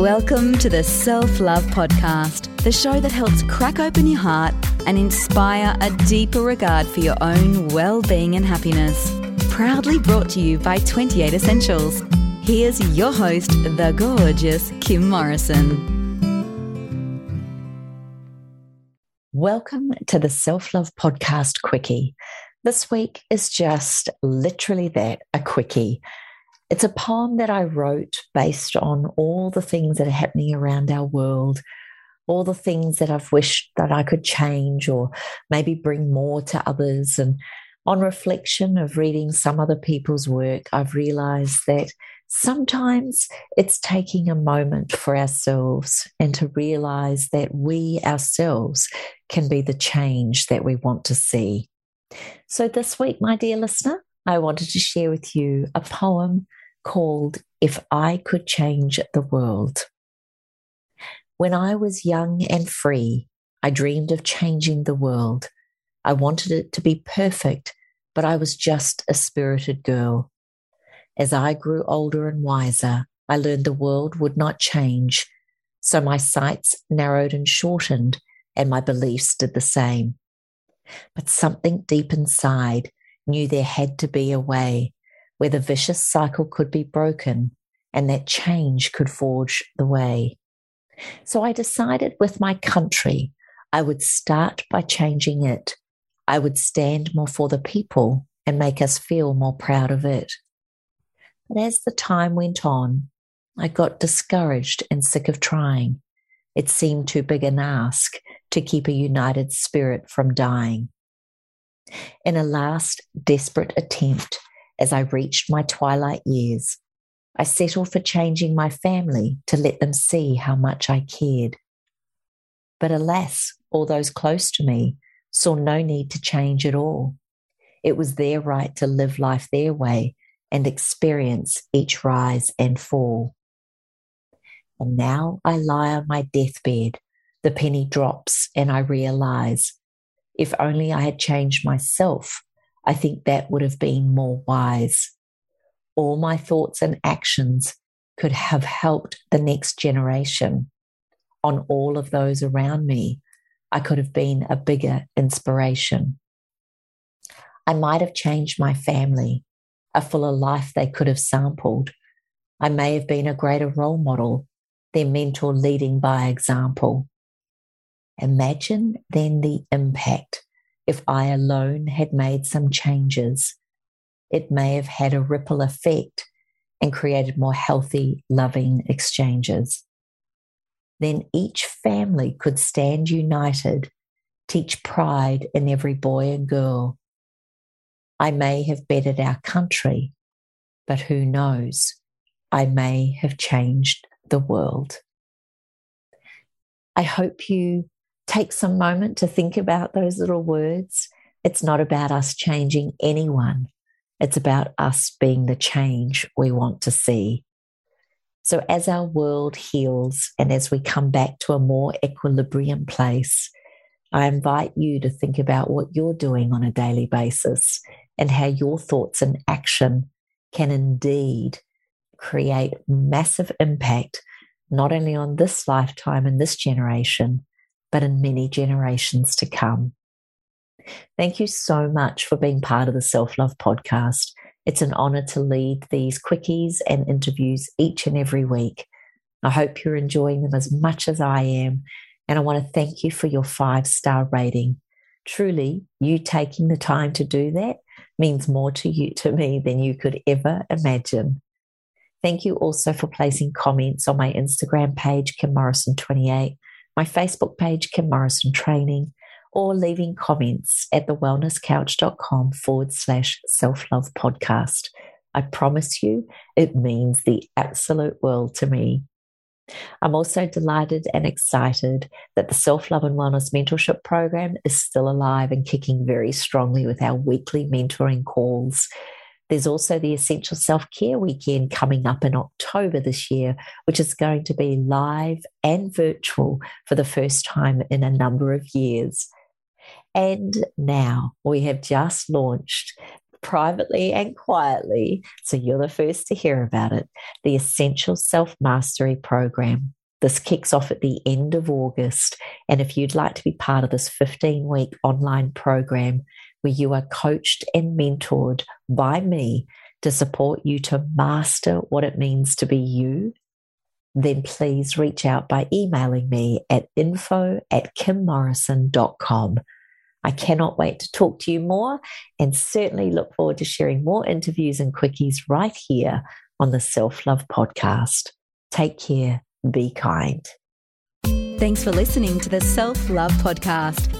Welcome to the Self Love Podcast, the show that helps crack open your heart and inspire a deeper regard for your own well being and happiness. Proudly brought to you by Twenty8 Essentials. Here's your host, the gorgeous Kim Morrison. Welcome to the Self Love Podcast Quickie. This week is just literally that a quickie. It's a poem that I wrote based on all the things that are happening around our world, all the things that I've wished that I could change or maybe bring more to others. And on reflection of reading some other people's work, I've realized that sometimes it's taking a moment for ourselves and to realize that we ourselves can be the change that we want to see. So, this week, my dear listener, I wanted to share with you a poem called If I Could Change the World. When I was young and free, I dreamed of changing the world. I wanted it to be perfect, but I was just a spirited girl. As I grew older and wiser, I learned the world would not change. So my sights narrowed and shortened, and my beliefs did the same. But something deep inside knew there had to be a way where the vicious cycle could be broken and that change could forge the way. So I decided with my country, I would start by changing it. I would stand more for the people and make us feel more proud of it. But as the time went on, I got discouraged and sick of trying. It seemed too big an ask to keep a united spirit from dying. In a last desperate attempt, as I reached my twilight years. I settled for changing my family to let them see how much I cared. But alas, all those close to me saw no need to change at all. It was their right to live life their way and experience each rise and fall. And now I lie on my deathbed, the penny drops, and I realize if only I had changed myself, I think that would have been more wise. All my thoughts and actions could have helped the next generation. On all of those around me, I could have been a bigger inspiration. I might have changed my family, a fuller life they could have sampled. I may have been a greater role model, their mentor leading by example. Imagine then the impact if I alone had made some changes, it may have had a ripple effect and created more healthy, loving exchanges. Then each family could stand united, teach pride in every boy and girl. I may have bettered our country, but who knows? I may have changed the world. I hope you take some moment to think about those little words. It's not about us changing anyone, it's about us being the change we want to see. So, as our world heals and as we come back to a more equilibrium place, I invite you to think about what you're doing on a daily basis and how your thoughts and action can indeed create massive impact, not only on this lifetime and this generation, but in many generations to come. Thank you so much for being part of the Self Love Podcast. It's an honor to lead these quickies and interviews each and every week. I hope you're enjoying them as much as I am. And I want to thank you for your five star rating. Truly, you taking the time to do that means more to you to me than you could ever imagine. Thank you also for placing comments on my Instagram page, Kim Morrison28, my Facebook page, Kim Morrison Training, or leaving comments at thewellnesscouch.com forward slash self love podcast. I promise you, it means the absolute world to me. I'm also delighted and excited that the Self Love and Wellness Mentorship Program is still alive and kicking very strongly with our weekly mentoring calls. There's also the Essential Self Care Weekend coming up in October this year, which is going to be live and virtual for the first time in a number of years. And now we have just launched privately and quietly, so you're the first to hear about it, the Essential Self Mastery Program. This kicks off at the end of August. And if you'd like to be part of this 15 week online program where you are coached and mentored by me to support you to master what it means to be you, then please reach out by emailing me at info at kimmorrison.com. I cannot wait to talk to you more and certainly look forward to sharing more interviews and quickies right here on the Self Love Podcast. Take care. Be kind. Thanks for listening to the Self Love Podcast.